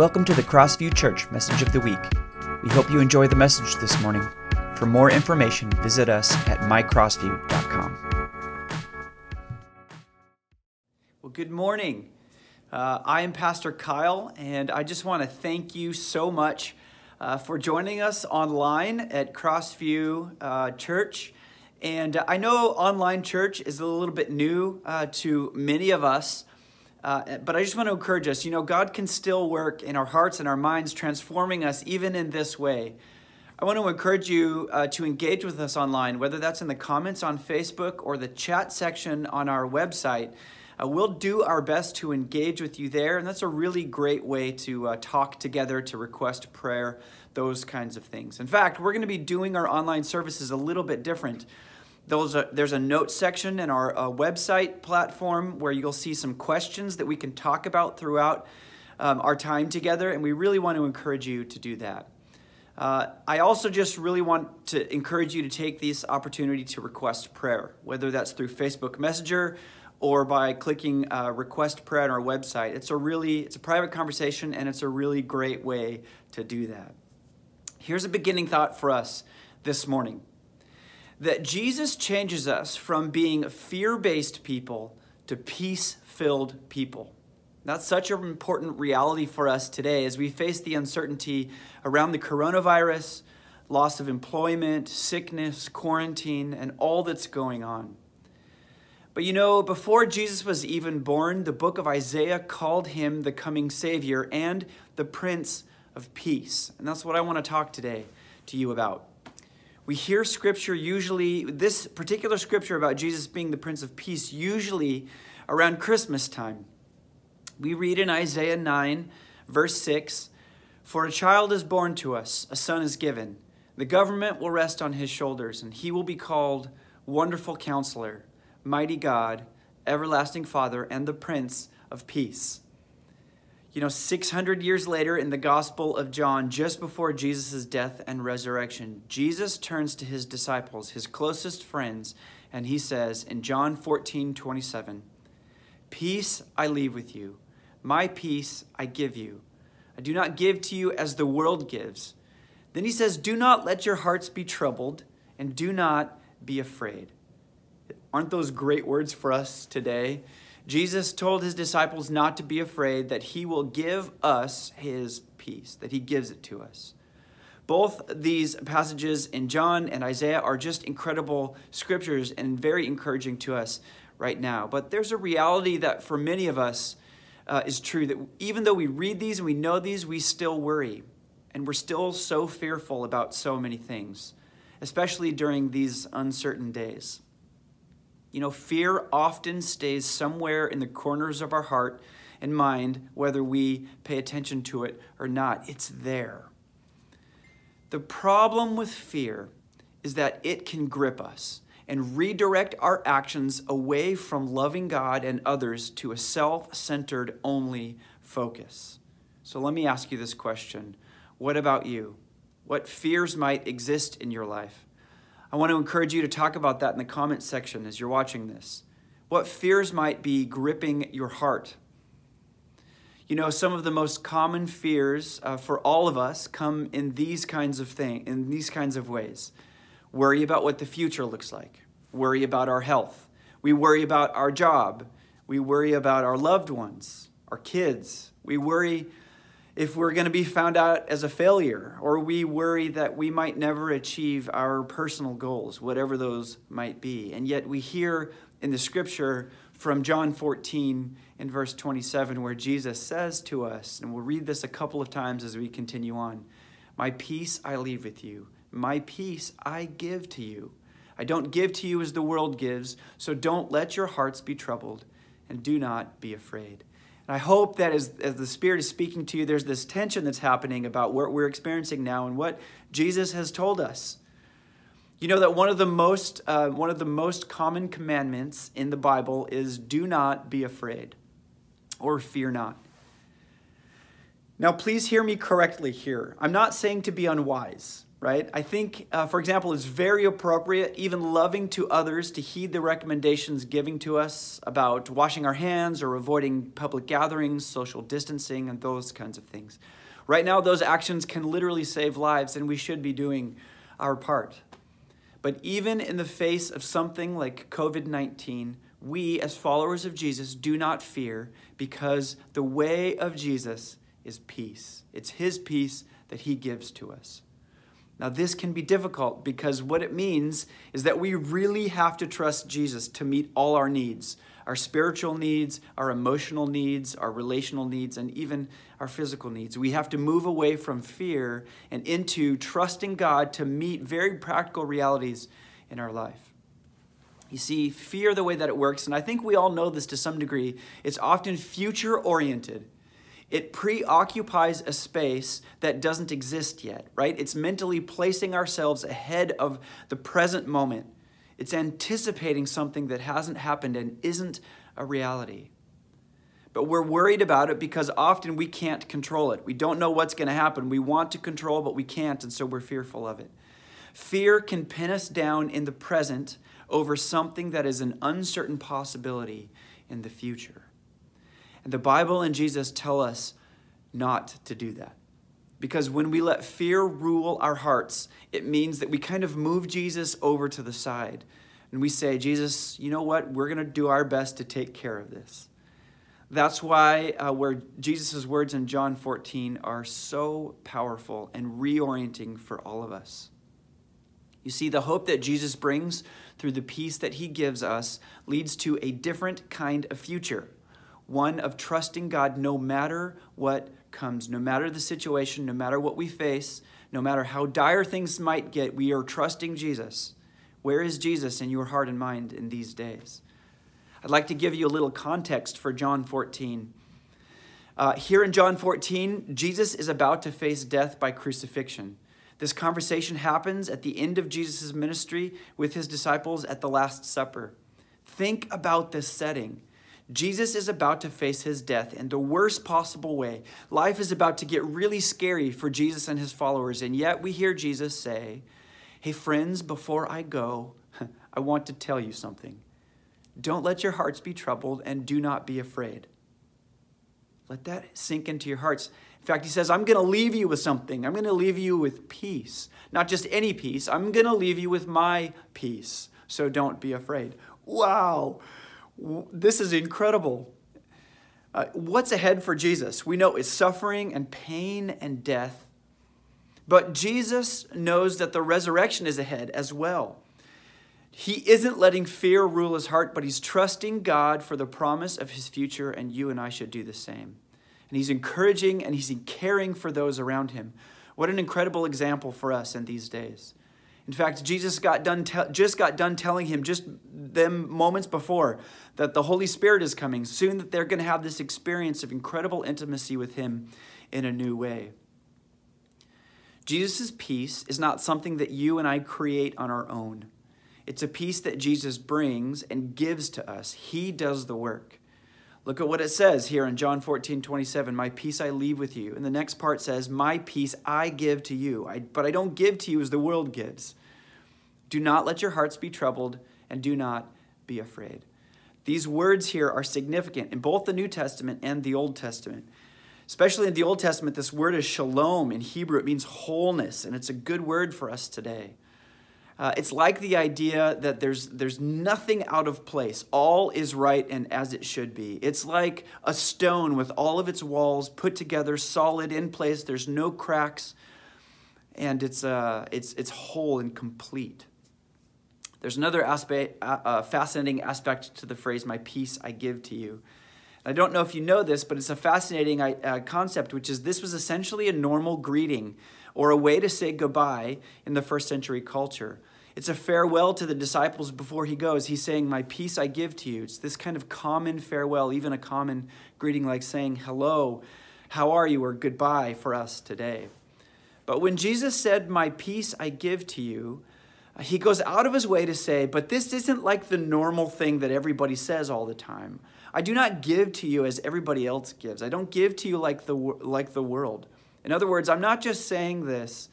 Welcome to the Crossview Church Message of the Week. We hope you enjoy the message this morning. For more information, visit us at mycrossview.com. Well, good morning. Uh, I am Pastor Kyle, and I just want to thank you so much uh, for joining us online at Crossview uh, Church. And I know online church is a little bit new uh, to many of us. Uh, but I just want to encourage us you know, God can still work in our hearts and our minds, transforming us even in this way. I want to encourage you uh, to engage with us online, whether that's in the comments on Facebook or the chat section on our website. Uh, we'll do our best to engage with you there, and that's a really great way to uh, talk together, to request prayer, those kinds of things. In fact, we're going to be doing our online services a little bit different. Those are, there's a note section in our uh, website platform where you'll see some questions that we can talk about throughout um, our time together, and we really want to encourage you to do that. Uh, I also just really want to encourage you to take this opportunity to request prayer, whether that's through Facebook Messenger or by clicking uh, request prayer on our website. It's a really it's a private conversation, and it's a really great way to do that. Here's a beginning thought for us this morning that Jesus changes us from being fear based people to peace filled people. That's such an important reality for us today as we face the uncertainty around the coronavirus, loss of employment, sickness, quarantine, and all that's going on. But you know, before Jesus was even born, the book of Isaiah called him the coming Savior and the Prince of Peace. And that's what I want to talk today to you about. We hear scripture usually, this particular scripture about Jesus being the Prince of Peace, usually around Christmas time. We read in Isaiah 9, verse 6 For a child is born to us, a son is given. The government will rest on his shoulders, and he will be called Wonderful Counselor, Mighty God, Everlasting Father, and the Prince of Peace. You know, 600 years later in the Gospel of John, just before Jesus' death and resurrection, Jesus turns to his disciples, his closest friends, and he says in John 14 27, Peace I leave with you, my peace I give you. I do not give to you as the world gives. Then he says, Do not let your hearts be troubled, and do not be afraid. Aren't those great words for us today? Jesus told his disciples not to be afraid, that he will give us his peace, that he gives it to us. Both these passages in John and Isaiah are just incredible scriptures and very encouraging to us right now. But there's a reality that for many of us uh, is true that even though we read these and we know these, we still worry. And we're still so fearful about so many things, especially during these uncertain days. You know, fear often stays somewhere in the corners of our heart and mind, whether we pay attention to it or not. It's there. The problem with fear is that it can grip us and redirect our actions away from loving God and others to a self centered only focus. So let me ask you this question What about you? What fears might exist in your life? I want to encourage you to talk about that in the comment section as you're watching this. What fears might be gripping your heart? You know, some of the most common fears uh, for all of us come in these kinds of things, in these kinds of ways. Worry about what the future looks like. Worry about our health. We worry about our job. We worry about our loved ones, our kids. We worry if we're going to be found out as a failure, or we worry that we might never achieve our personal goals, whatever those might be. And yet we hear in the scripture from John 14 in verse 27 where Jesus says to us, and we'll read this a couple of times as we continue on My peace I leave with you, my peace I give to you. I don't give to you as the world gives, so don't let your hearts be troubled, and do not be afraid. I hope that as, as the Spirit is speaking to you, there's this tension that's happening about what we're experiencing now and what Jesus has told us. You know that one of the most uh, one of the most common commandments in the Bible is do not be afraid or fear not. Now please hear me correctly here. I'm not saying to be unwise. Right? I think, uh, for example, it's very appropriate, even loving to others, to heed the recommendations given to us about washing our hands or avoiding public gatherings, social distancing, and those kinds of things. Right now, those actions can literally save lives, and we should be doing our part. But even in the face of something like COVID 19, we, as followers of Jesus, do not fear because the way of Jesus is peace. It's His peace that He gives to us. Now, this can be difficult because what it means is that we really have to trust Jesus to meet all our needs our spiritual needs, our emotional needs, our relational needs, and even our physical needs. We have to move away from fear and into trusting God to meet very practical realities in our life. You see, fear, the way that it works, and I think we all know this to some degree, it's often future oriented. It preoccupies a space that doesn't exist yet, right? It's mentally placing ourselves ahead of the present moment. It's anticipating something that hasn't happened and isn't a reality. But we're worried about it because often we can't control it. We don't know what's going to happen. We want to control, but we can't, and so we're fearful of it. Fear can pin us down in the present over something that is an uncertain possibility in the future. And the Bible and Jesus tell us not to do that. Because when we let fear rule our hearts, it means that we kind of move Jesus over to the side. And we say, Jesus, you know what? We're going to do our best to take care of this. That's why uh, where Jesus' words in John 14 are so powerful and reorienting for all of us. You see, the hope that Jesus brings through the peace that he gives us leads to a different kind of future one of trusting God no matter what comes, no matter the situation, no matter what we face, no matter how dire things might get, we are trusting Jesus. Where is Jesus in your heart and mind in these days? I'd like to give you a little context for John 14. Uh, here in John 14, Jesus is about to face death by crucifixion. This conversation happens at the end of Jesus' ministry with his disciples at the Last Supper. Think about this setting. Jesus is about to face his death in the worst possible way. Life is about to get really scary for Jesus and his followers, and yet we hear Jesus say, Hey, friends, before I go, I want to tell you something. Don't let your hearts be troubled and do not be afraid. Let that sink into your hearts. In fact, he says, I'm going to leave you with something. I'm going to leave you with peace. Not just any peace, I'm going to leave you with my peace. So don't be afraid. Wow. This is incredible. Uh, what's ahead for Jesus? We know it's suffering and pain and death. But Jesus knows that the resurrection is ahead as well. He isn't letting fear rule his heart, but he's trusting God for the promise of his future, and you and I should do the same. And he's encouraging and he's caring for those around him. What an incredible example for us in these days. In fact, Jesus got done te- just got done telling him just them moments before that the Holy Spirit is coming soon that they're going to have this experience of incredible intimacy with him in a new way. Jesus' peace is not something that you and I create on our own. It's a peace that Jesus brings and gives to us. He does the work. Look at what it says here in John 14, 27. My peace I leave with you. And the next part says, My peace I give to you. I, but I don't give to you as the world gives. Do not let your hearts be troubled, and do not be afraid. These words here are significant in both the New Testament and the Old Testament. Especially in the Old Testament, this word is shalom. In Hebrew, it means wholeness, and it's a good word for us today. Uh, it's like the idea that there's, there's nothing out of place. All is right and as it should be. It's like a stone with all of its walls put together, solid in place. There's no cracks, and it's, uh, it's, it's whole and complete. There's another aspect, uh, uh, fascinating aspect to the phrase, my peace I give to you. I don't know if you know this, but it's a fascinating uh, concept, which is this was essentially a normal greeting or a way to say goodbye in the first century culture. It's a farewell to the disciples before he goes. He's saying, My peace I give to you. It's this kind of common farewell, even a common greeting like saying hello, how are you, or goodbye for us today. But when Jesus said, My peace I give to you, he goes out of his way to say, But this isn't like the normal thing that everybody says all the time. I do not give to you as everybody else gives. I don't give to you like the, like the world. In other words, I'm not just saying this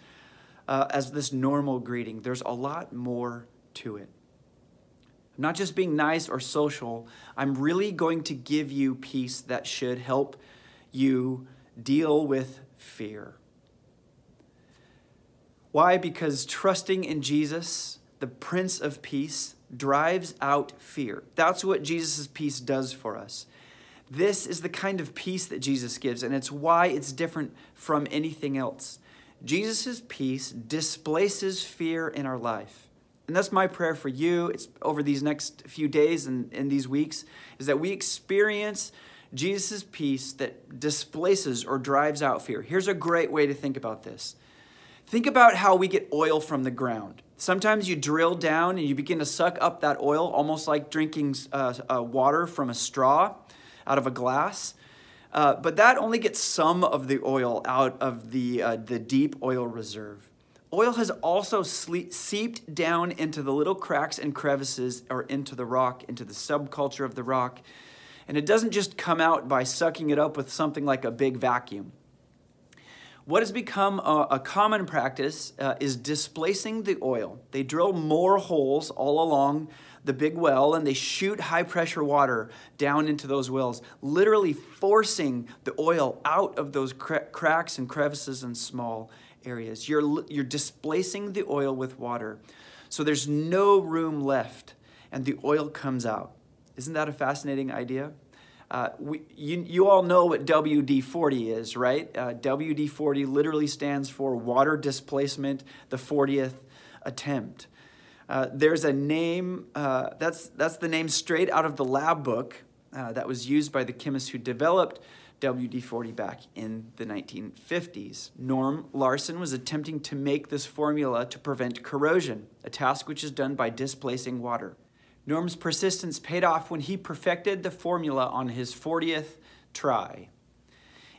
uh, as this normal greeting. There's a lot more to it. not just being nice or social, I'm really going to give you peace that should help you deal with fear. Why? Because trusting in Jesus, the Prince of Peace, drives out fear. That's what Jesus' peace does for us. This is the kind of peace that Jesus gives, and it's why it's different from anything else. Jesus' peace displaces fear in our life. And that's my prayer for you. It's over these next few days and in these weeks, is that we experience Jesus' peace that displaces or drives out fear. Here's a great way to think about this. Think about how we get oil from the ground. Sometimes you drill down and you begin to suck up that oil, almost like drinking uh, uh, water from a straw out of a glass. Uh, but that only gets some of the oil out of the, uh, the deep oil reserve. Oil has also seeped down into the little cracks and crevices or into the rock, into the subculture of the rock. And it doesn't just come out by sucking it up with something like a big vacuum. What has become a, a common practice uh, is displacing the oil. They drill more holes all along the big well and they shoot high pressure water down into those wells, literally forcing the oil out of those cra- cracks and crevices and small areas. You're, you're displacing the oil with water. So there's no room left and the oil comes out. Isn't that a fascinating idea? Uh, we, you, you all know what WD 40 is, right? Uh, WD 40 literally stands for water displacement, the 40th attempt. Uh, there's a name, uh, that's, that's the name straight out of the lab book uh, that was used by the chemists who developed WD 40 back in the 1950s. Norm Larsen was attempting to make this formula to prevent corrosion, a task which is done by displacing water. Norm's persistence paid off when he perfected the formula on his 40th try.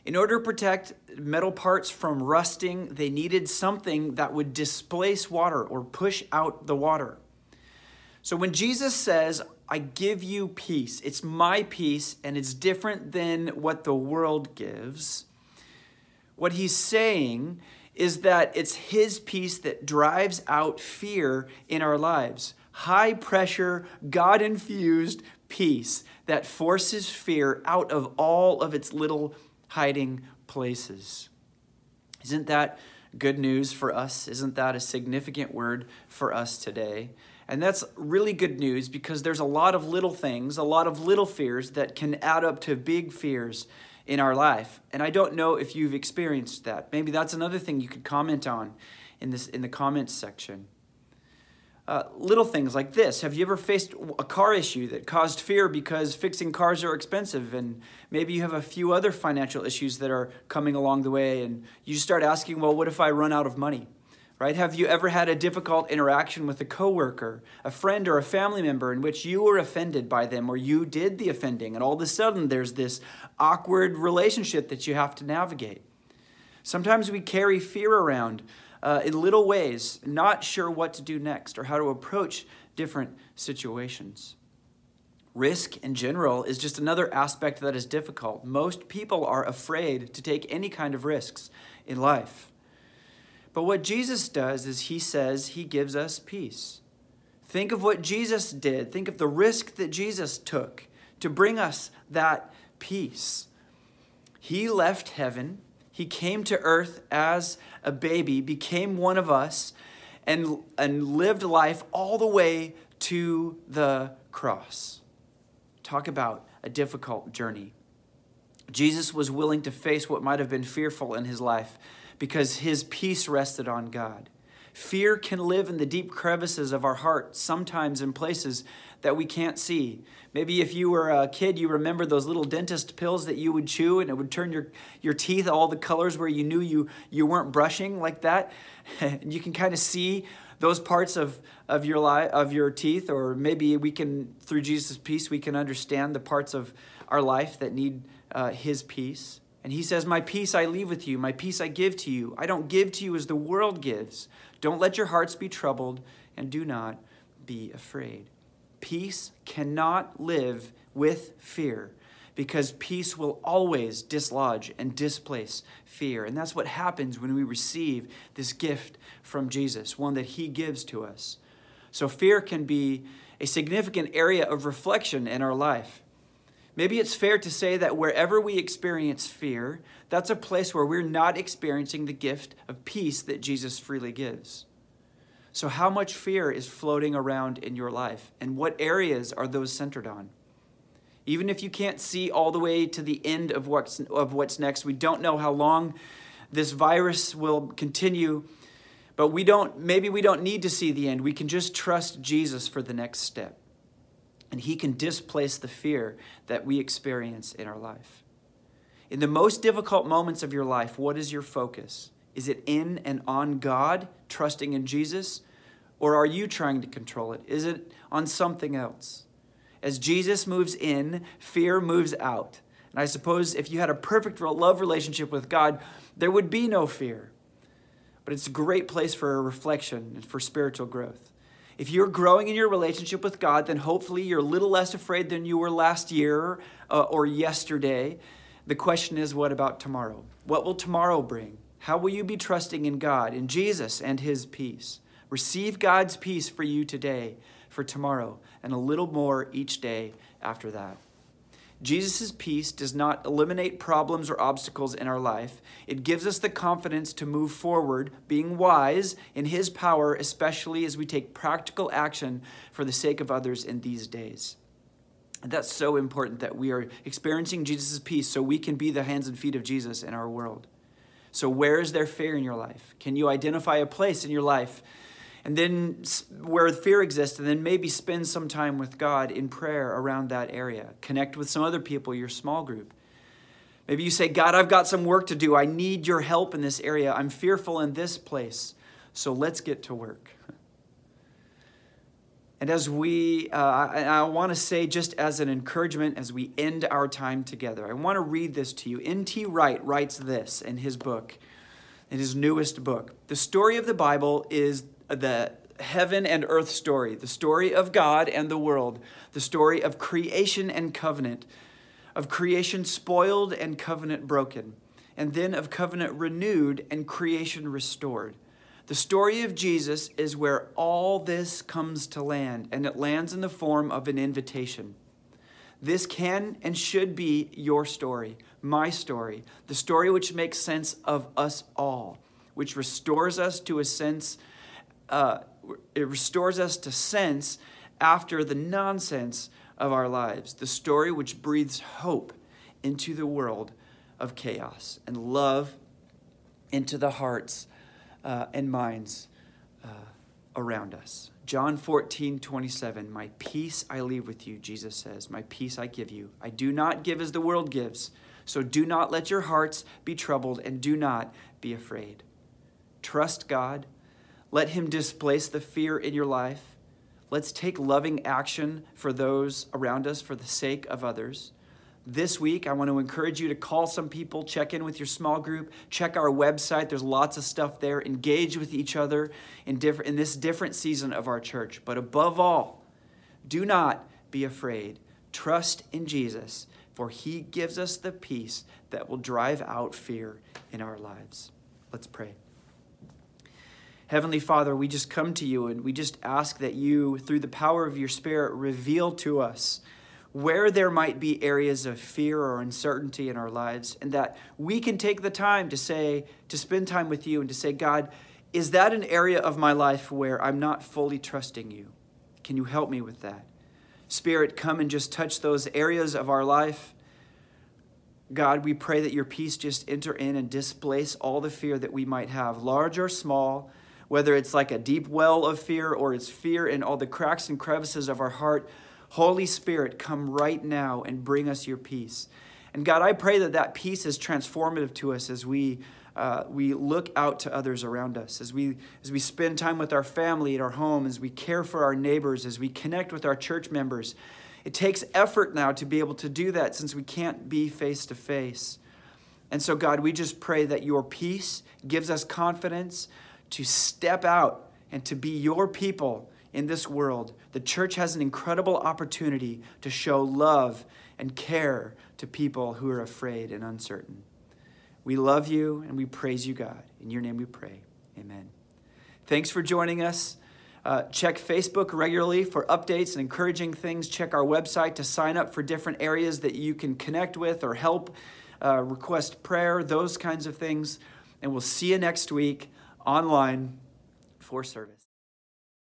In order to protect metal parts from rusting, they needed something that would displace water or push out the water. So when Jesus says, I give you peace, it's my peace and it's different than what the world gives, what he's saying is that it's his peace that drives out fear in our lives high pressure, God infused peace that forces fear out of all of its little hiding places. Isn't that good news for us? Isn't that a significant word for us today? And that's really good news because there's a lot of little things, a lot of little fears that can add up to big fears in our life. And I don't know if you've experienced that. Maybe that's another thing you could comment on in this in the comments section. Uh, little things like this. Have you ever faced a car issue that caused fear because fixing cars are expensive? And maybe you have a few other financial issues that are coming along the way, and you start asking, well, what if I run out of money? Right? Have you ever had a difficult interaction with a coworker, a friend, or a family member in which you were offended by them or you did the offending, and all of a sudden there's this awkward relationship that you have to navigate? Sometimes we carry fear around uh, in little ways, not sure what to do next or how to approach different situations. Risk in general is just another aspect that is difficult. Most people are afraid to take any kind of risks in life. But what Jesus does is he says he gives us peace. Think of what Jesus did. Think of the risk that Jesus took to bring us that peace. He left heaven he came to earth as a baby, became one of us, and, and lived life all the way to the cross. Talk about a difficult journey. Jesus was willing to face what might have been fearful in his life because his peace rested on God. Fear can live in the deep crevices of our heart, sometimes in places that we can't see. Maybe if you were a kid, you remember those little dentist pills that you would chew and it would turn your, your teeth all the colors where you knew you, you weren't brushing like that. and you can kind of see those parts of, of your life of your teeth, or maybe we can, through Jesus' peace, we can understand the parts of our life that need uh, his peace. And he says, My peace I leave with you, my peace I give to you. I don't give to you as the world gives. Don't let your hearts be troubled, and do not be afraid. Peace cannot live with fear because peace will always dislodge and displace fear. And that's what happens when we receive this gift from Jesus, one that he gives to us. So fear can be a significant area of reflection in our life. Maybe it's fair to say that wherever we experience fear, that's a place where we're not experiencing the gift of peace that Jesus freely gives. So, how much fear is floating around in your life, and what areas are those centered on? Even if you can't see all the way to the end of what's, of what's next, we don't know how long this virus will continue, but we don't, maybe we don't need to see the end. We can just trust Jesus for the next step and He can displace the fear that we experience in our life. In the most difficult moments of your life, what is your focus? Is it in and on God, trusting in Jesus? Or are you trying to control it? Is it on something else? As Jesus moves in, fear moves out. And I suppose if you had a perfect love relationship with God, there would be no fear. But it's a great place for a reflection and for spiritual growth. If you're growing in your relationship with God, then hopefully you're a little less afraid than you were last year uh, or yesterday. The question is, what about tomorrow? What will tomorrow bring? How will you be trusting in God, in Jesus, and His peace? Receive God's peace for you today, for tomorrow, and a little more each day after that. Jesus' peace does not eliminate problems or obstacles in our life. It gives us the confidence to move forward, being wise in His power, especially as we take practical action for the sake of others in these days. That's so important that we are experiencing Jesus' peace so we can be the hands and feet of Jesus in our world. So, where is there fear in your life? Can you identify a place in your life and then where fear exists, and then maybe spend some time with God in prayer around that area. Connect with some other people, your small group. Maybe you say, God, I've got some work to do. I need your help in this area. I'm fearful in this place. So let's get to work. And as we, uh, I, I want to say, just as an encouragement, as we end our time together, I want to read this to you. N.T. Wright writes this in his book, in his newest book. The story of the Bible is the heaven and earth story, the story of God and the world, the story of creation and covenant, of creation spoiled and covenant broken, and then of covenant renewed and creation restored. The story of Jesus is where all this comes to land, and it lands in the form of an invitation. This can and should be your story, my story, the story which makes sense of us all, which restores us to a sense uh, it restores us to sense after the nonsense of our lives, the story which breathes hope into the world of chaos and love into the hearts uh, and minds uh, around us. John 14, 27, My peace I leave with you, Jesus says, My peace I give you. I do not give as the world gives. So do not let your hearts be troubled and do not be afraid. Trust God let Him displace the fear in your life. Let's take loving action for those around us for the sake of others. This week, I want to encourage you to call some people, check in with your small group, check our website. There's lots of stuff there. Engage with each other in, different, in this different season of our church. But above all, do not be afraid. Trust in Jesus, for he gives us the peace that will drive out fear in our lives. Let's pray. Heavenly Father, we just come to you and we just ask that you, through the power of your Spirit, reveal to us where there might be areas of fear or uncertainty in our lives, and that we can take the time to say, to spend time with you and to say, God, is that an area of my life where I'm not fully trusting you? Can you help me with that? Spirit, come and just touch those areas of our life. God, we pray that your peace just enter in and displace all the fear that we might have, large or small whether it's like a deep well of fear or it's fear in all the cracks and crevices of our heart. Holy Spirit, come right now and bring us your peace. And God, I pray that that peace is transformative to us as we uh, we look out to others around us, as we as we spend time with our family at our home, as we care for our neighbors, as we connect with our church members. It takes effort now to be able to do that since we can't be face to face. And so, God, we just pray that your peace gives us confidence to step out and to be your people in this world. The church has an incredible opportunity to show love and care to people who are afraid and uncertain. We love you and we praise you, God. In your name we pray. Amen. Thanks for joining us. Uh, check Facebook regularly for updates and encouraging things. Check our website to sign up for different areas that you can connect with or help, uh, request prayer, those kinds of things. And we'll see you next week online for service.